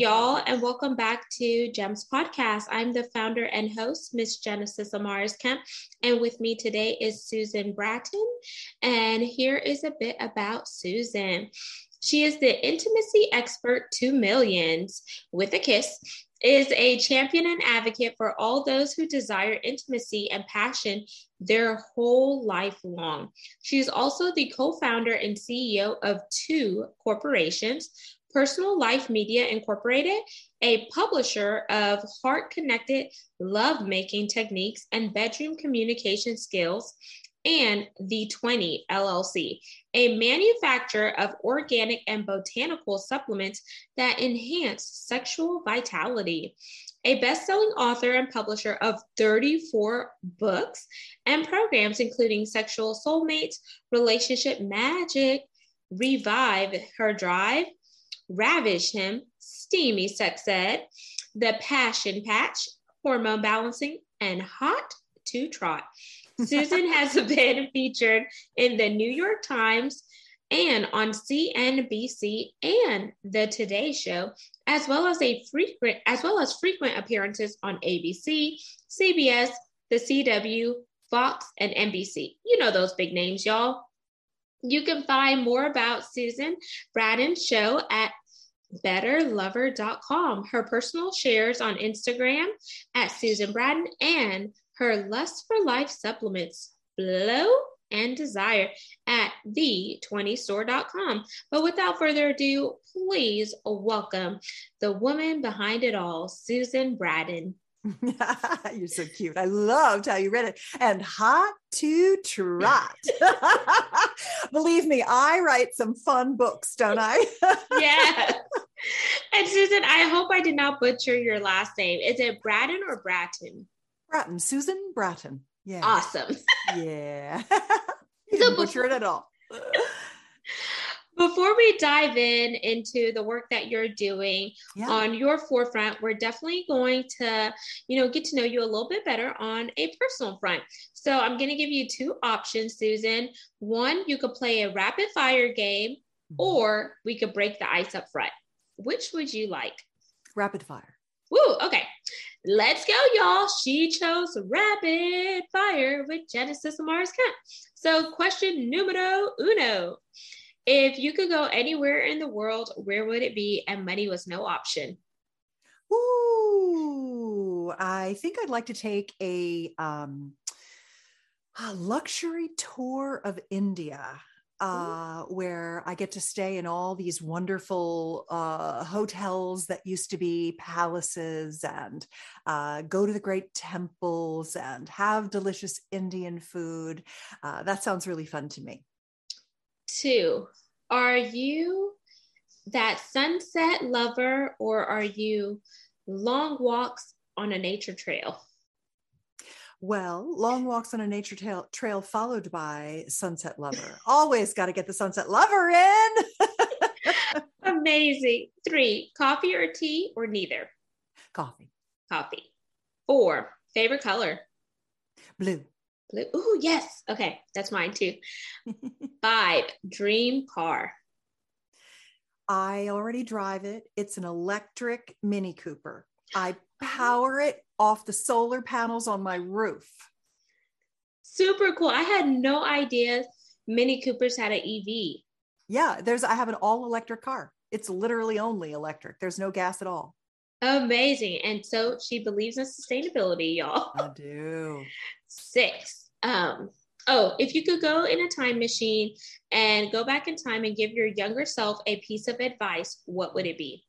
Y'all, and welcome back to GEMS Podcast. I'm the founder and host, Miss Genesis Amaris Kemp, and with me today is Susan Bratton. And here is a bit about Susan. She is the intimacy expert to millions with a kiss, is a champion and advocate for all those who desire intimacy and passion their whole life long. She is also the co founder and CEO of two corporations Personal Life Media Incorporated, a publisher of heart connected love making techniques and bedroom communication skills, and The 20 LLC, a manufacturer of organic and botanical supplements that enhance sexual vitality. A best selling author and publisher of 34 books and programs, including Sexual Soulmates, Relationship Magic, Revive Her Drive, Ravish Him, Steamy Sex Ed, The Passion Patch, Hormone Balancing, and Hot to Trot. Susan has been featured in the New York Times and on CNBC and the Today Show, as well as a frequent as well as frequent appearances on ABC, CBS, the CW, Fox, and NBC. You know those big names, y'all. You can find more about Susan Bratton's show at betterlover.com. Her personal shares on Instagram at Susan Bratton and her Lust for Life supplements, Flow and Desire at the20store.com. But without further ado, please welcome the woman behind it all, Susan Bratton. You're so cute. I loved how you read it. And hot to trot. Believe me, I write some fun books, don't I? yeah. And Susan, I hope I did not butcher your last name. Is it Bratton or Bratton? Bratton, Susan Bratton. Yeah. Awesome. yeah. you didn't butcher it at all. Before we dive in into the work that you're doing yeah. on your forefront, we're definitely going to, you know, get to know you a little bit better on a personal front. So I'm going to give you two options, Susan. One, you could play a rapid fire game, mm-hmm. or we could break the ice up front. Which would you like? Rapid fire. Woo, okay. Let's go, y'all. She chose rapid fire with Genesis Amaris Kemp. So, question numero uno if you could go anywhere in the world, where would it be? And money was no option. Ooh, I think I'd like to take a, um, a luxury tour of India. Uh, where I get to stay in all these wonderful uh, hotels that used to be palaces and uh, go to the great temples and have delicious Indian food. Uh, that sounds really fun to me. Two, are you that sunset lover or are you long walks on a nature trail? Well, long walks on a nature trail, trail followed by sunset lover. Always got to get the sunset lover in. Amazing. Three, coffee or tea or neither? Coffee. Coffee. Four, favorite color? Blue. Blue. Ooh, yes. Okay, that's mine too. Five, dream car. I already drive it. It's an electric Mini Cooper. I power it off the solar panels on my roof. Super cool. I had no idea Mini Coopers had an EV. Yeah, there's I have an all electric car. It's literally only electric. There's no gas at all. Amazing. And so she believes in sustainability, y'all. I do. Six. Um, oh, if you could go in a time machine and go back in time and give your younger self a piece of advice, what would it be?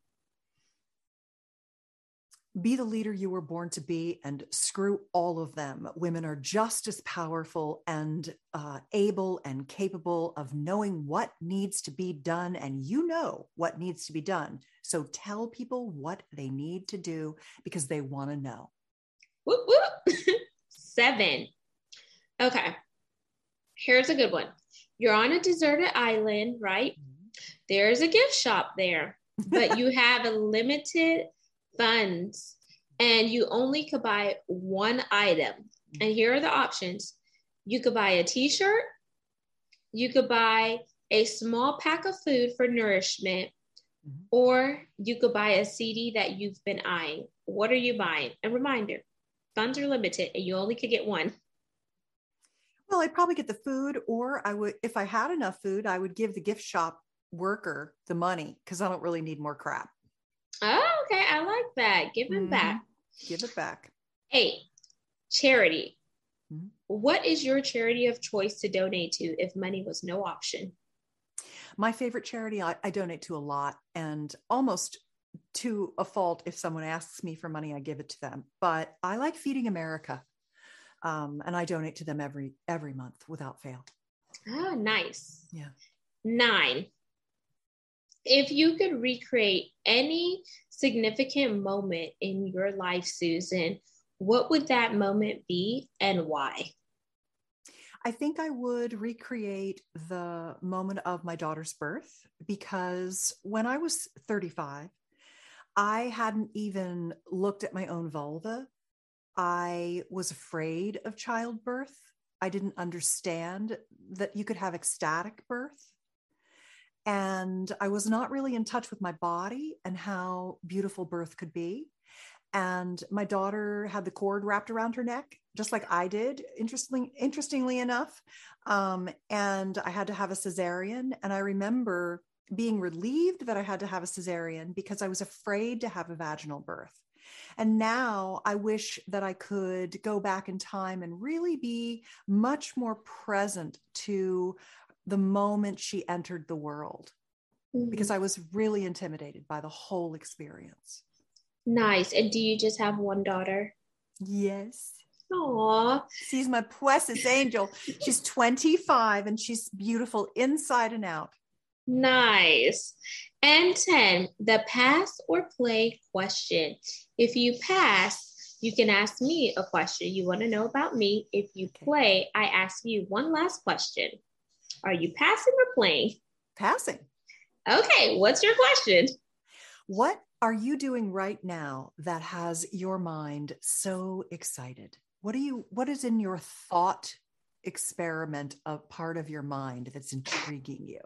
Be the leader you were born to be and screw all of them. Women are just as powerful and uh, able and capable of knowing what needs to be done. And you know what needs to be done. So tell people what they need to do because they want to know. Whoop, whoop. Seven. Okay. Here's a good one. You're on a deserted island, right? Mm-hmm. there's a gift shop there, but you have a limited funds and you only could buy one item. And here are the options you could buy a t shirt, you could buy a small pack of food for nourishment, mm-hmm. or you could buy a CD that you've been eyeing. What are you buying? A reminder funds are limited and you only could get one. Well, I'd probably get the food, or I would, if I had enough food, I would give the gift shop worker the money because I don't really need more crap. Oh, okay. I like that. Give it mm-hmm. back. Give it back. Eight, charity. Mm-hmm. What is your charity of choice to donate to if money was no option? My favorite charity, I, I donate to a lot and almost to a fault. If someone asks me for money, I give it to them. But I like Feeding America um, and I donate to them every every month without fail. Oh, nice. Yeah. Nine. If you could recreate any significant moment in your life, Susan, what would that moment be and why? I think I would recreate the moment of my daughter's birth because when I was 35, I hadn't even looked at my own vulva I was afraid of childbirth. I didn't understand that you could have ecstatic birth. And I was not really in touch with my body and how beautiful birth could be. And my daughter had the cord wrapped around her neck, just like I did, interestingly, interestingly enough. Um, and I had to have a cesarean. And I remember being relieved that I had to have a cesarean because I was afraid to have a vaginal birth. And now I wish that I could go back in time and really be much more present to the moment she entered the world mm-hmm. because I was really intimidated by the whole experience. Nice. And do you just have one daughter? Yes. Aww. She's my precious angel. She's 25 and she's beautiful inside and out. Nice. And 10, the pass or play question. If you pass, you can ask me a question you want to know about me. If you play, I ask you one last question. Are you passing or playing? Passing. Okay, what's your question? What are you doing right now that has your mind so excited? What are you what is in your thought experiment a part of your mind that's intriguing you?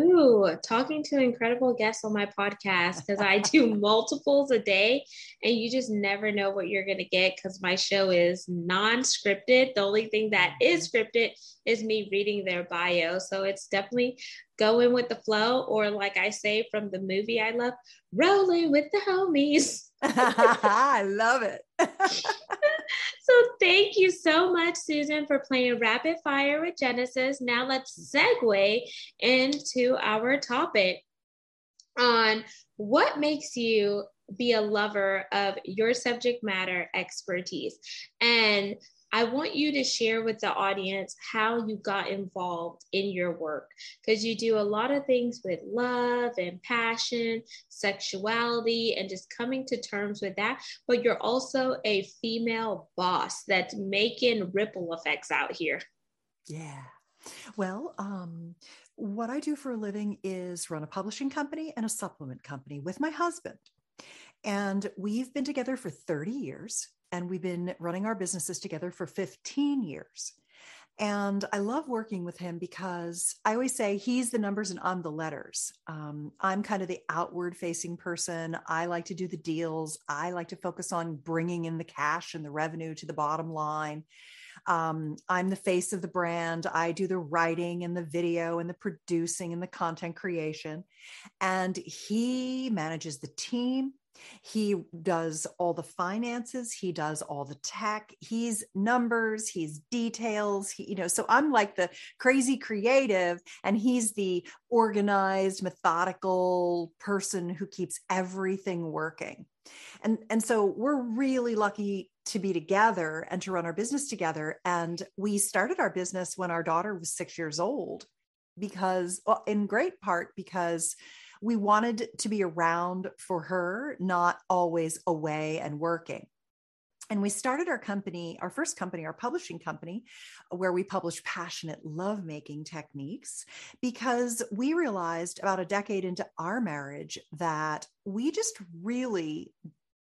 Ooh, talking to incredible guests on my podcast because I do multiples a day and you just never know what you're going to get because my show is non scripted. The only thing that is mm-hmm. scripted is me reading their bio. So it's definitely going with the flow, or like I say from the movie I love, rolling with the homies. I love it. so thank you so much, Susan, for playing rapid fire with Genesis. Now let's segue into our topic on what makes you be a lover of your subject matter expertise. And I want you to share with the audience how you got involved in your work because you do a lot of things with love and passion, sexuality, and just coming to terms with that. But you're also a female boss that's making ripple effects out here. Yeah. Well, um, what I do for a living is run a publishing company and a supplement company with my husband. And we've been together for 30 years and we've been running our businesses together for 15 years. And I love working with him because I always say he's the numbers and I'm the letters. Um, I'm kind of the outward facing person. I like to do the deals. I like to focus on bringing in the cash and the revenue to the bottom line. Um, I'm the face of the brand. I do the writing and the video and the producing and the content creation. And he manages the team. He does all the finances, he does all the tech, he's numbers, he's details, he, you know, so I'm like the crazy creative and he's the organized, methodical person who keeps everything working. And and so we're really lucky to be together and to run our business together and we started our business when our daughter was 6 years old because well, in great part because we wanted to be around for her, not always away and working. and we started our company, our first company, our publishing company, where we publish passionate lovemaking techniques, because we realized about a decade into our marriage that we just really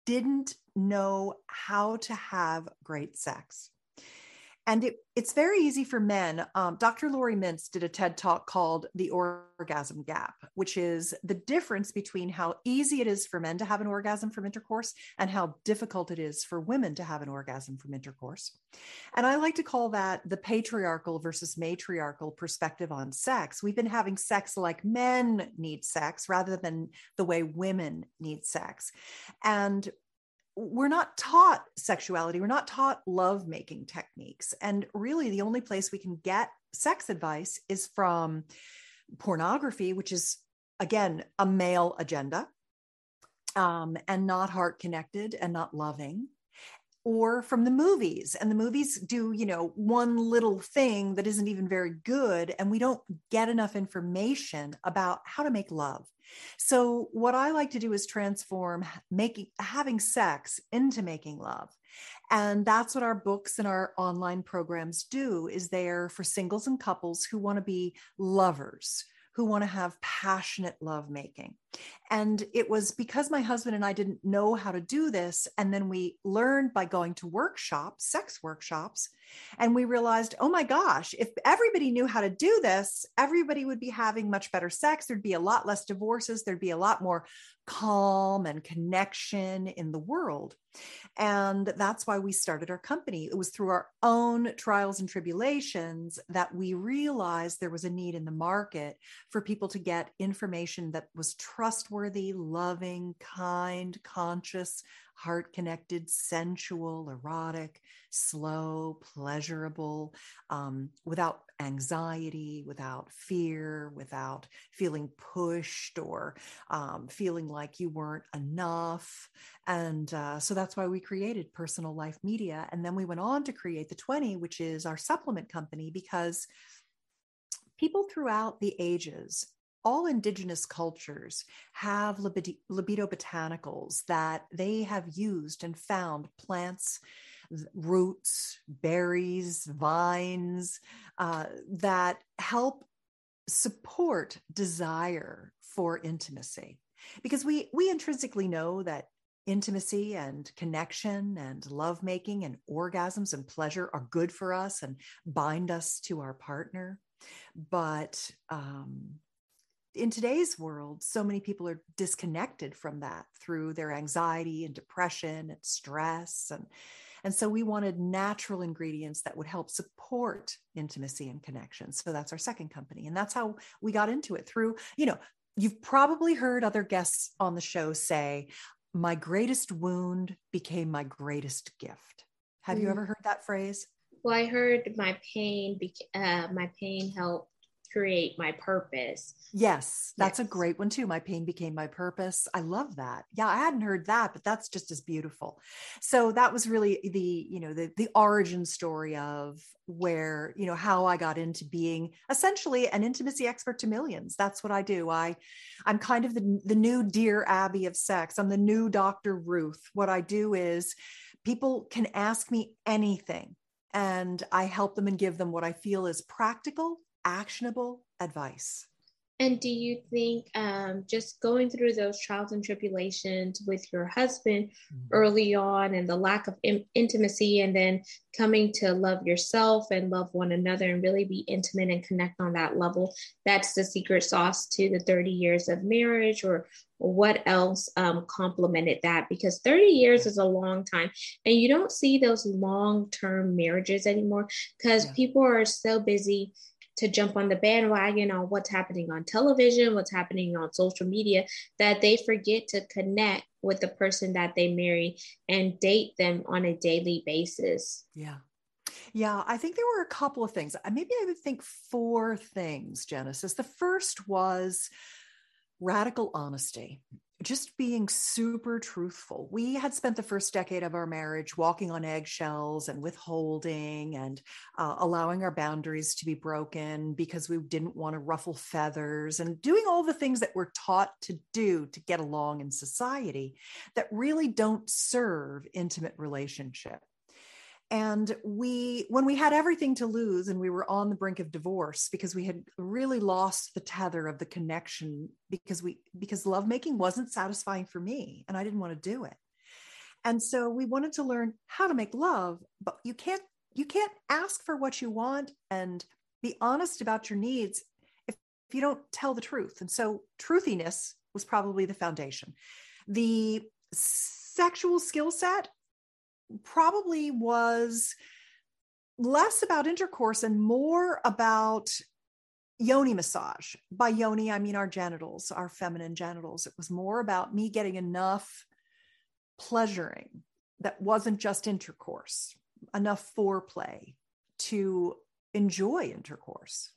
didn't know how to have great sex. And it, it's very easy for men. Um, Dr. Laurie Mintz did a TED talk called The Orgasm Gap, which is the difference between how easy it is for men to have an orgasm from intercourse and how difficult it is for women to have an orgasm from intercourse. And I like to call that the patriarchal versus matriarchal perspective on sex. We've been having sex like men need sex rather than the way women need sex. And we're not taught sexuality we're not taught love making techniques. And really the only place we can get sex advice is from pornography which is again a male agenda um, and not heart connected and not loving or from the movies and the movies do you know one little thing that isn't even very good and we don't get enough information about how to make love so what i like to do is transform making having sex into making love and that's what our books and our online programs do is they're for singles and couples who want to be lovers who want to have passionate love making. And it was because my husband and I didn't know how to do this. And then we learned by going to workshops, sex workshops, and we realized, oh my gosh, if everybody knew how to do this, everybody would be having much better sex. There'd be a lot less divorces. There'd be a lot more calm and connection in the world. And that's why we started our company. It was through our own trials and tribulations that we realized there was a need in the market for people to get information that was trustworthy, loving, kind, conscious, heart connected, sensual, erotic, slow, pleasurable, um, without anxiety, without fear, without feeling pushed or um, feeling like you weren't enough. And uh, so that's why we created Personal Life Media. And then we went on to create the 20, which is our supplement company, because people throughout the ages all indigenous cultures have libido, libido, botanicals that they have used and found plants roots berries vines uh, that help support desire for intimacy. Because we we intrinsically know that intimacy and connection and lovemaking and orgasms and pleasure are good for us and bind us to our partner. But um, in today's world, so many people are disconnected from that through their anxiety and depression and stress. And, and so we wanted natural ingredients that would help support intimacy and connection. So that's our second company. And that's how we got into it through, you know, you've probably heard other guests on the show say, my greatest wound became my greatest gift. Have mm. you ever heard that phrase? Well, I heard my pain, uh, my pain helped create my purpose. Yes, that's yes. a great one too. My pain became my purpose. I love that. Yeah, I hadn't heard that, but that's just as beautiful. So that was really the, you know, the the origin story of where, you know, how I got into being essentially an intimacy expert to millions. That's what I do. I I'm kind of the the new dear Abby of sex. I'm the new Dr. Ruth. What I do is people can ask me anything and I help them and give them what I feel is practical actionable advice. And do you think um, just going through those trials and tribulations with your husband mm-hmm. early on and the lack of in- intimacy, and then coming to love yourself and love one another and really be intimate and connect on that level, that's the secret sauce to the 30 years of marriage? Or what else um, complemented that? Because 30 years is a long time, and you don't see those long term marriages anymore because yeah. people are so busy to jump on the bandwagon on what's happening on television, what's happening on social media, that they forget to connect with the person that they marry and date them on a daily basis. Yeah. Yeah, I think there were a couple of things. Uh, maybe I would think four things, Genesis. The first was radical honesty just being super truthful. We had spent the first decade of our marriage walking on eggshells and withholding and uh, allowing our boundaries to be broken because we didn't want to ruffle feathers and doing all the things that we're taught to do to get along in society that really don't serve intimate relationship and we when we had everything to lose and we were on the brink of divorce because we had really lost the tether of the connection because we because lovemaking wasn't satisfying for me and i didn't want to do it. And so we wanted to learn how to make love but you can't you can't ask for what you want and be honest about your needs if, if you don't tell the truth. And so truthiness was probably the foundation. The sexual skill set probably was less about intercourse and more about yoni massage. By yoni, I mean our genitals, our feminine genitals. It was more about me getting enough pleasuring that wasn't just intercourse, enough foreplay to enjoy intercourse.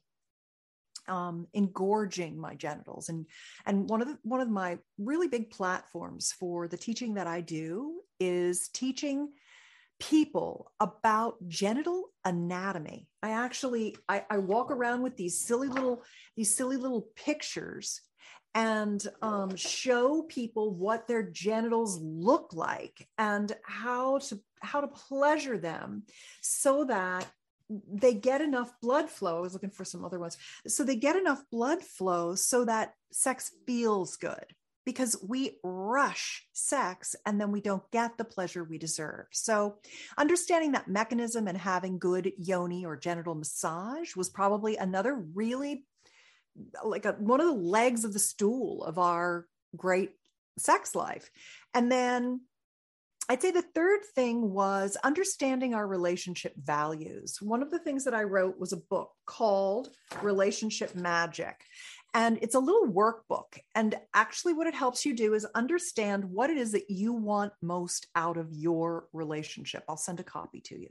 Um, engorging my genitals and and one of the, one of my really big platforms for the teaching that I do is teaching people about genital anatomy. I actually I, I walk around with these silly little these silly little pictures and um, show people what their genitals look like and how to how to pleasure them so that they get enough blood flow. I was looking for some other ones. So they get enough blood flow so that sex feels good because we rush sex and then we don't get the pleasure we deserve. So, understanding that mechanism and having good yoni or genital massage was probably another really like a, one of the legs of the stool of our great sex life. And then I'd say the third thing was understanding our relationship values. One of the things that I wrote was a book called Relationship Magic. And it's a little workbook. And actually, what it helps you do is understand what it is that you want most out of your relationship. I'll send a copy to you.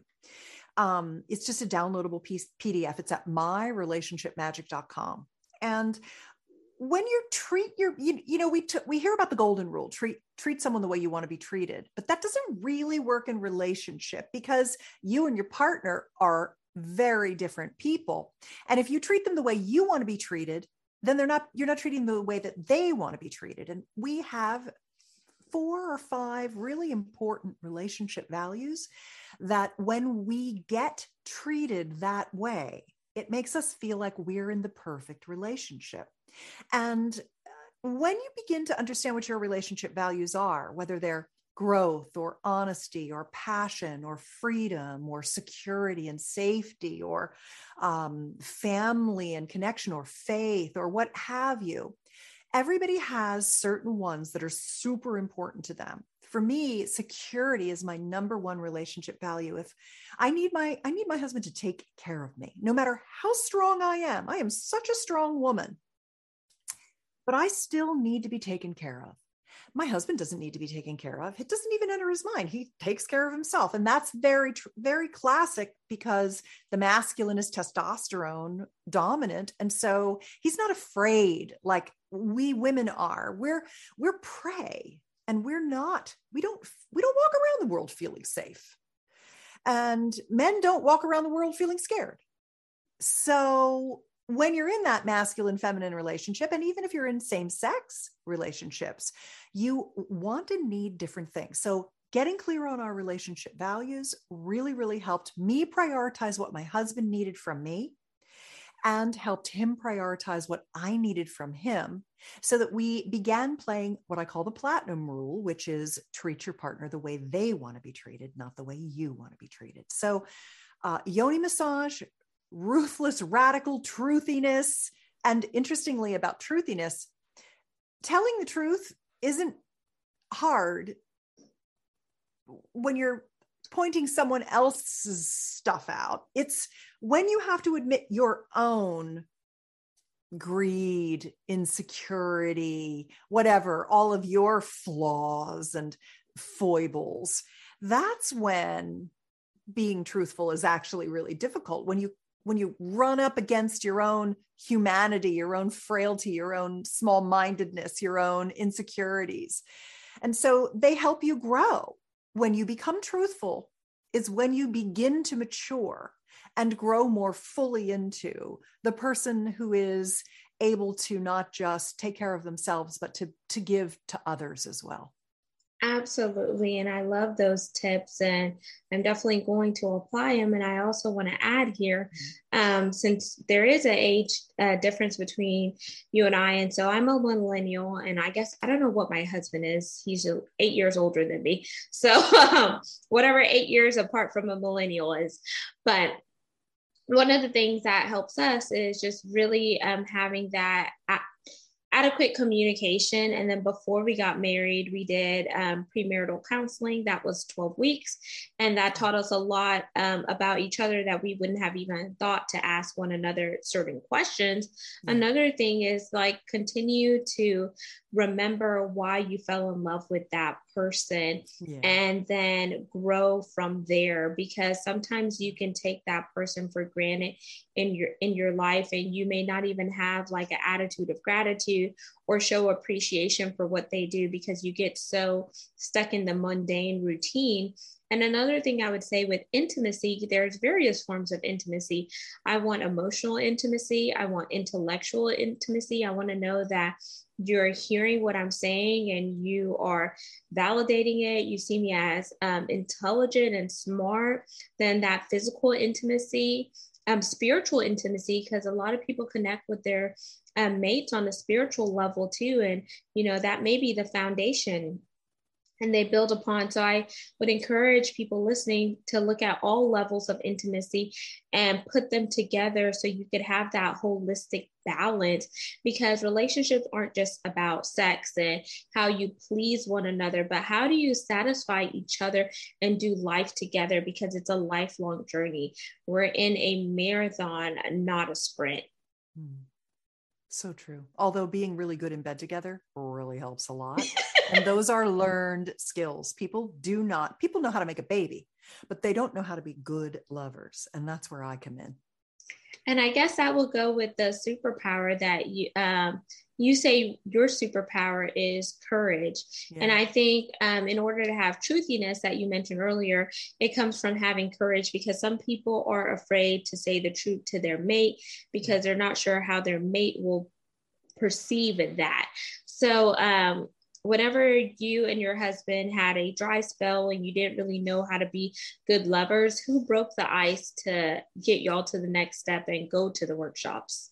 Um, it's just a downloadable piece PDF. It's at myrelationshipmagic.com. And when you treat your you, you know we t- we hear about the golden rule treat treat someone the way you want to be treated but that doesn't really work in relationship because you and your partner are very different people and if you treat them the way you want to be treated then they're not you're not treating the way that they want to be treated. And we have four or five really important relationship values that when we get treated that way it makes us feel like we're in the perfect relationship. And uh, when you begin to understand what your relationship values are whether they're growth or honesty or passion or freedom or security and safety or um, family and connection or faith or what have you. Everybody has certain ones that are super important to them. For me, security is my number one relationship value. If I need my I need my husband to take care of me, no matter how strong I am. I am such a strong woman. But I still need to be taken care of my husband doesn't need to be taken care of. It doesn't even enter his mind. He takes care of himself. And that's very, very classic because the masculine is testosterone dominant. And so he's not afraid like we women are. We're, we're prey and we're not, we don't, we don't walk around the world feeling safe. And men don't walk around the world feeling scared. So when you're in that masculine feminine relationship, and even if you're in same sex relationships, you want and need different things. So, getting clear on our relationship values really, really helped me prioritize what my husband needed from me and helped him prioritize what I needed from him so that we began playing what I call the platinum rule, which is treat your partner the way they want to be treated, not the way you want to be treated. So, uh, yoni massage ruthless, radical truthiness. And interestingly, about truthiness, telling the truth isn't hard when you're pointing someone else's stuff out. It's when you have to admit your own greed, insecurity, whatever, all of your flaws and foibles. That's when being truthful is actually really difficult when you when you run up against your own humanity your own frailty your own small mindedness your own insecurities. And so they help you grow. When you become truthful is when you begin to mature and grow more fully into the person who is able to not just take care of themselves but to to give to others as well Absolutely. And I love those tips and I'm definitely going to apply them. And I also want to add here, um, since there is an age uh, difference between you and I. And so I'm a millennial and I guess I don't know what my husband is. He's eight years older than me. So um, whatever eight years apart from a millennial is. But one of the things that helps us is just really um, having that adequate communication. And then before we got married, we did um, premarital counseling. That was 12 weeks. And that taught us a lot um, about each other that we wouldn't have even thought to ask one another certain questions. Mm-hmm. Another thing is like continue to remember why you fell in love with that person yeah. and then grow from there because sometimes you can take that person for granted in your in your life and you may not even have like an attitude of gratitude or show appreciation for what they do because you get so stuck in the mundane routine and another thing I would say with intimacy, there's various forms of intimacy. I want emotional intimacy. I want intellectual intimacy. I want to know that you're hearing what I'm saying and you are validating it, you see me as um, intelligent and smart, then that physical intimacy, um, spiritual intimacy, because a lot of people connect with their um, mates on a spiritual level too. And, you know, that may be the foundation and they build upon. So I would encourage people listening to look at all levels of intimacy and put them together so you could have that holistic balance because relationships aren't just about sex and how you please one another, but how do you satisfy each other and do life together because it's a lifelong journey. We're in a marathon, not a sprint. Hmm. So true. Although being really good in bed together really helps a lot. and those are learned skills. People do not, people know how to make a baby, but they don't know how to be good lovers. And that's where I come in. And I guess that will go with the superpower that you um, you say your superpower is courage. Yeah. And I think um, in order to have truthiness that you mentioned earlier, it comes from having courage because some people are afraid to say the truth to their mate because they're not sure how their mate will perceive that. So um, whenever you and your husband had a dry spell and you didn't really know how to be good lovers, who broke the ice to get y'all to the next step and go to the workshops?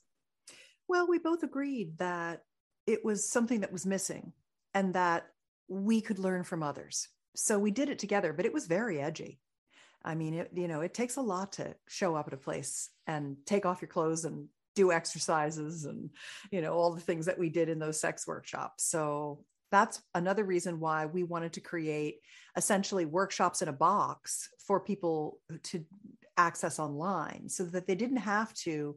Well, we both agreed that it was something that was missing and that we could learn from others. So we did it together, but it was very edgy. I mean, it, you know, it takes a lot to show up at a place and take off your clothes and do exercises and, you know, all the things that we did in those sex workshops. So that's another reason why we wanted to create essentially workshops in a box for people to access online so that they didn't have to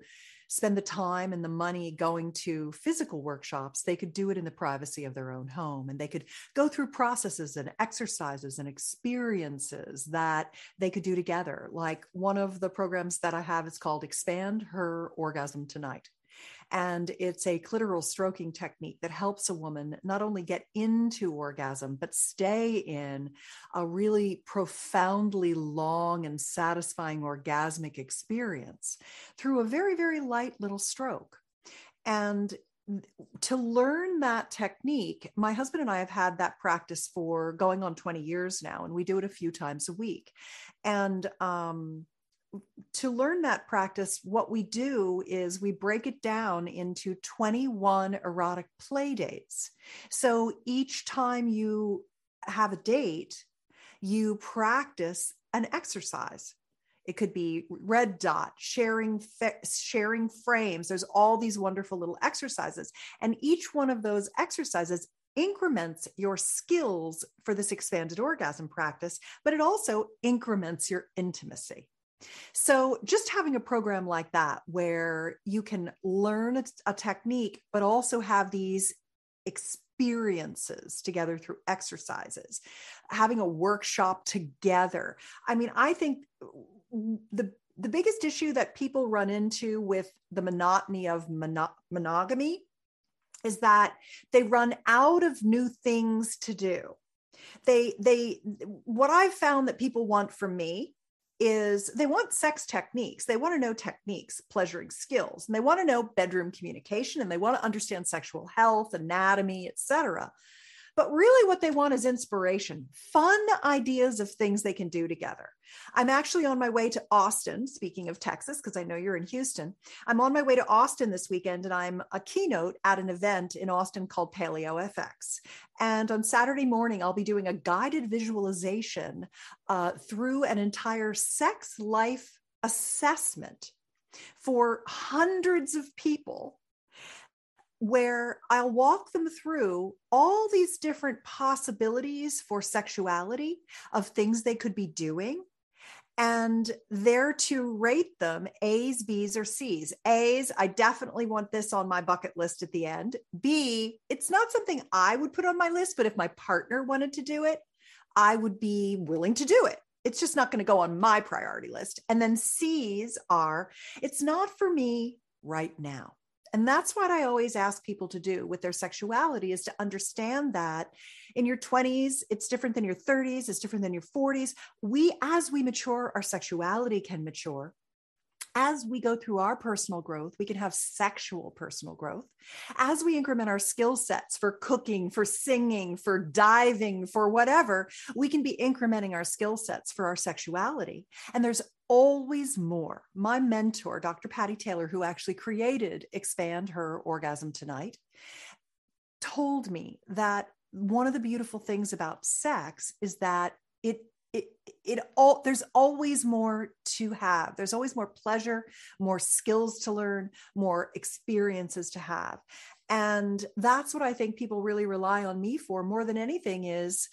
spend the time and the money going to physical workshops. They could do it in the privacy of their own home and they could go through processes and exercises and experiences that they could do together. Like one of the programs that i have is called expand her orgasm tonight and it's a clitoral stroking technique that helps a woman not only get into orgasm, but stay in a really profoundly long and satisfying orgasmic experience through a very, very light little stroke. And to learn that technique, my husband and I have had that practice for going on 20 years now, and we do it a few times a week. And um, to learn that practice, what we do is we break it down into 21 erotic play dates. So each time you have a date, you practice an exercise. It could be red dot, sharing sharing frames. There's all these wonderful little exercises, and each one of those exercises increments your skills for this expanded orgasm practice, but it also increments your intimacy. So, just having a program like that where you can learn a, technique, but also have these experiences together through exercises, having a workshop together. I mean, I think the the biggest issue that people run into with the monotony of mono- monogamy is that they run out of new things to do they they what i've found that people want from me is they want sex techniques. They want to know techniques pleasuring skills and they want to know bedroom communication and they want to understand sexual health anatomy etc but really, what they want is inspiration, fun ideas of things they can do together. I'm actually on my way to Austin, speaking of Texas, because I know you're in Houston. I'm on my way to Austin this weekend, and I'm a keynote at an event in Austin called Paleo FX. And on Saturday morning, I'll be doing a guided visualization uh, through an entire sex life assessment for hundreds of people where I'll walk them through all these different possibilities for sexuality of things they could be doing. And they're to rate them A's, B's, or C's. A's, I definitely want this on my bucket list at the end. B, it's not something I would put on my list, but if my partner wanted to do it, I would be willing to do it. It's just not going to go on my priority list. And then C's are, it's not for me right now. And that's what I always ask people to do with their sexuality is to understand that in your 20s, it's different than your 30s, it's different than your 40s. We, as we mature, our sexuality can mature as we go through our personal growth, we can have sexual personal growth. As we increment our skill sets for cooking, for singing, for diving, for whatever, we can be incrementing our skill sets for our sexuality. And there's always more. My mentor, Dr. Patti Taylor, who actually created Expand Her Orgasm Tonight, told me that one of the beautiful things about sex is that it it it all there's always more to have there's always more pleasure more skills to learn more experiences to have and that's what i think people really rely on me for more than anything is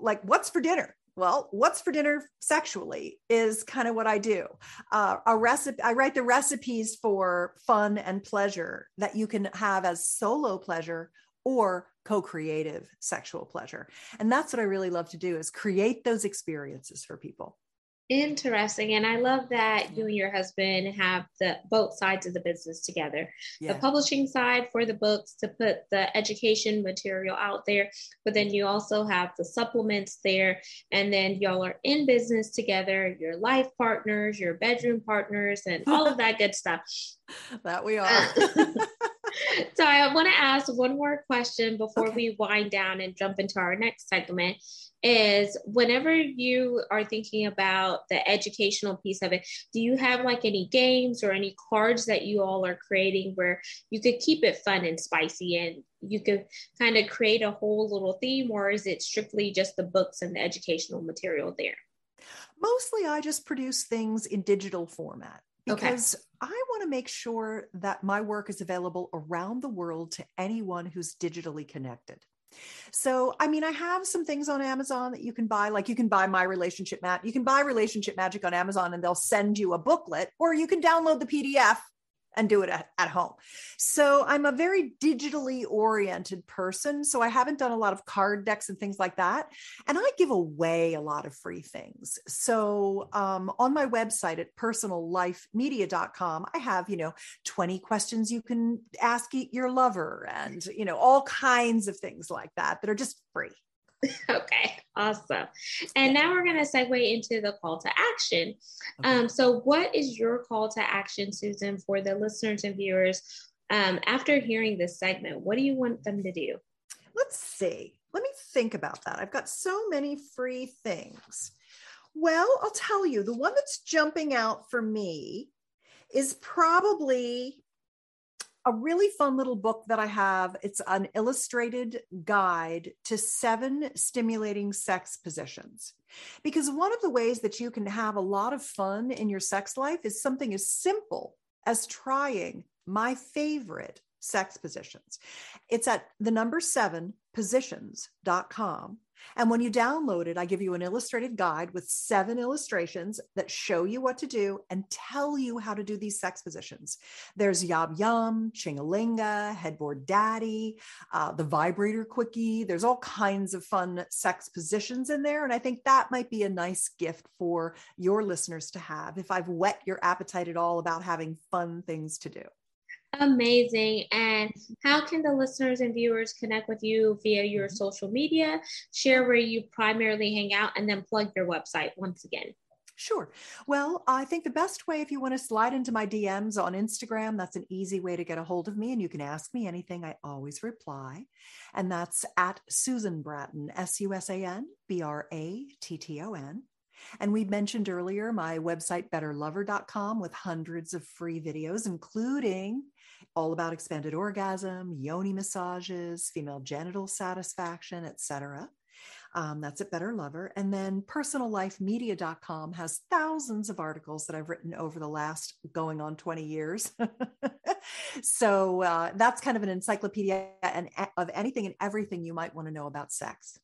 like what's for dinner well what's for dinner sexually is kind of what i do. Uh, a recipe i write the recipes for fun and pleasure that you can have as solo pleasure or co-creative sexual pleasure. And that's what i really love to do is create those experiences for people Interesting. And I love that you and your husband have the both sides of the business together. Yeah. The publishing side for the books to put the education material out there, but then you also have the supplements there. And then y'all are in business together, your life partners, your bedroom partners, and all of that good stuff. That we uh, are. so I want to ask one more question before okay. we wind down and jump into our next segment is whenever you are thinking about the educational piece of it, do you have like any games or any cards that you all are creating where you could keep it fun and spicy and you could kind of create a whole little theme, or is it strictly just the books and the educational material there? Mostly, I just produce things in digital format because okay. I want to make sure that my work is available around the world to anyone who's digitally connected. So, I mean, I have some things on Amazon that you can buy. Like you can buy my relationship map. You can buy relationship magic on Amazon and they'll send you a booklet, or you can download the PDF and do it at, at home. So I'm a very digitally oriented person. So I haven't done a lot of card decks and things like that. And I give away a lot of free things. So um, on my website at personallifemedia.com, I have, you know, 20 questions you can ask your lover and, you know, all kinds of things like that that are just free. okay, awesome. And now we're going to segue into the call to action. Okay. Um, so, what is your call to action, Susan, for the listeners and viewers um, after hearing this segment? What do you want them to do? Let's see. Let me think about that. I've got so many free things. Well, I'll tell you, the one that's jumping out for me is probably a really fun little book that I have. It's an illustrated guide to seven stimulating sex positions. Because one of the ways that you can have a lot of fun in your sex life is something as simple as trying my favorite sex positions. It's at the number seven positions.com. And when you download it, I give you an illustrated guide with seven illustrations that show you what to do and tell you how to do these sex positions. There's Yab Yum, Chingalinga, Headboard Daddy, uh, the Vibrator Quickie. There's all kinds of fun sex positions in there. And I think that might be a nice gift for your listeners to have if I've whet your appetite at all about having fun things to do. Amazing. And how can the listeners and viewers connect with you via your mm-hmm. social media? Share where you primarily hang out and then plug your website once again. Sure. Well, I think the best way, if you want to slide into my DMs on Instagram, that's an easy way to get a hold of me. And you can ask me anything. I always reply. And that's at Susan Bratton, S U S A N B R A T T O N. And we mentioned earlier my website, betterlover.com, with hundreds of free videos, including all about expanded orgasm, yoni massages, female genital satisfaction, etc. Um, that's at Better Lover. And then personallifemedia.com has thousands of articles that I've written over the last going on 20 years. so uh, that's kind of an encyclopedia and of anything and everything you might want to know about sex.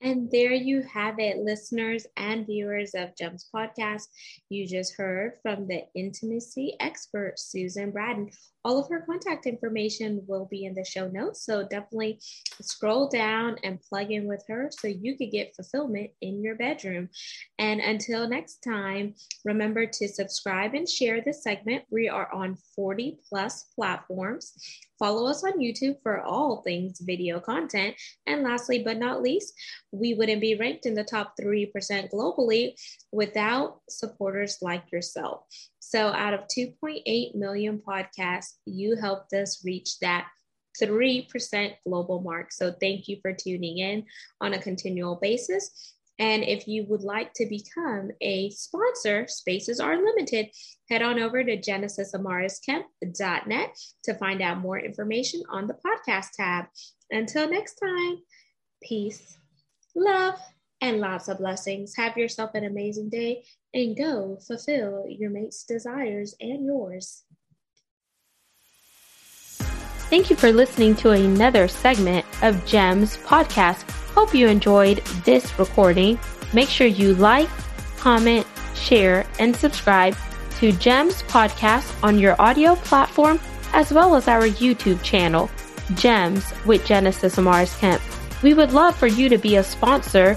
And there you have it, listeners and viewers of Gems Podcast. You just heard from the intimacy expert, Susan Bratton. All of her contact information will be in the show notes. So definitely scroll down and plug in with her so you could get fulfillment in your bedroom. And until next time, remember to subscribe and share this segment. We are on 40 plus platforms. Follow us on YouTube for all things video content. And lastly, but not least, we wouldn't be ranked in the top 3% globally without supporters like yourself. So, out of 2.8 million podcasts, you helped us reach that 3% global mark. So, thank you for tuning in on a continual basis. And if you would like to become a sponsor, spaces are limited. Head on over to genesisamarisKemp.net to find out more information on the podcast tab. Until next time, peace, love, and lots of blessings. Have yourself an amazing day and go fulfill your mate's desires and yours. Thank you for listening to another segment of GEMS podcast. Hope you enjoyed this recording. Make sure you like, comment, share, and subscribe to GEMS podcast on your audio platform as well as our YouTube channel, GEMS with Genesis Amaris Kemp. We would love for you to be a sponsor,